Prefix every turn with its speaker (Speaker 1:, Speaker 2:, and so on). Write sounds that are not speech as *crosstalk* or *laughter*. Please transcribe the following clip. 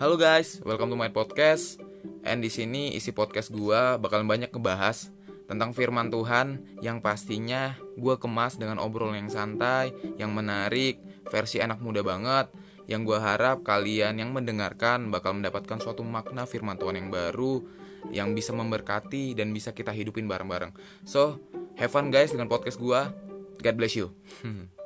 Speaker 1: Halo guys, welcome to my podcast. And di sini isi podcast gue bakal banyak ngebahas tentang firman Tuhan yang pastinya gue kemas dengan obrolan yang santai, yang menarik, versi anak muda banget. Yang gue harap kalian yang mendengarkan bakal mendapatkan suatu makna firman Tuhan yang baru yang bisa memberkati dan bisa kita hidupin bareng-bareng. So, have fun guys dengan podcast gue, God bless you. *laughs*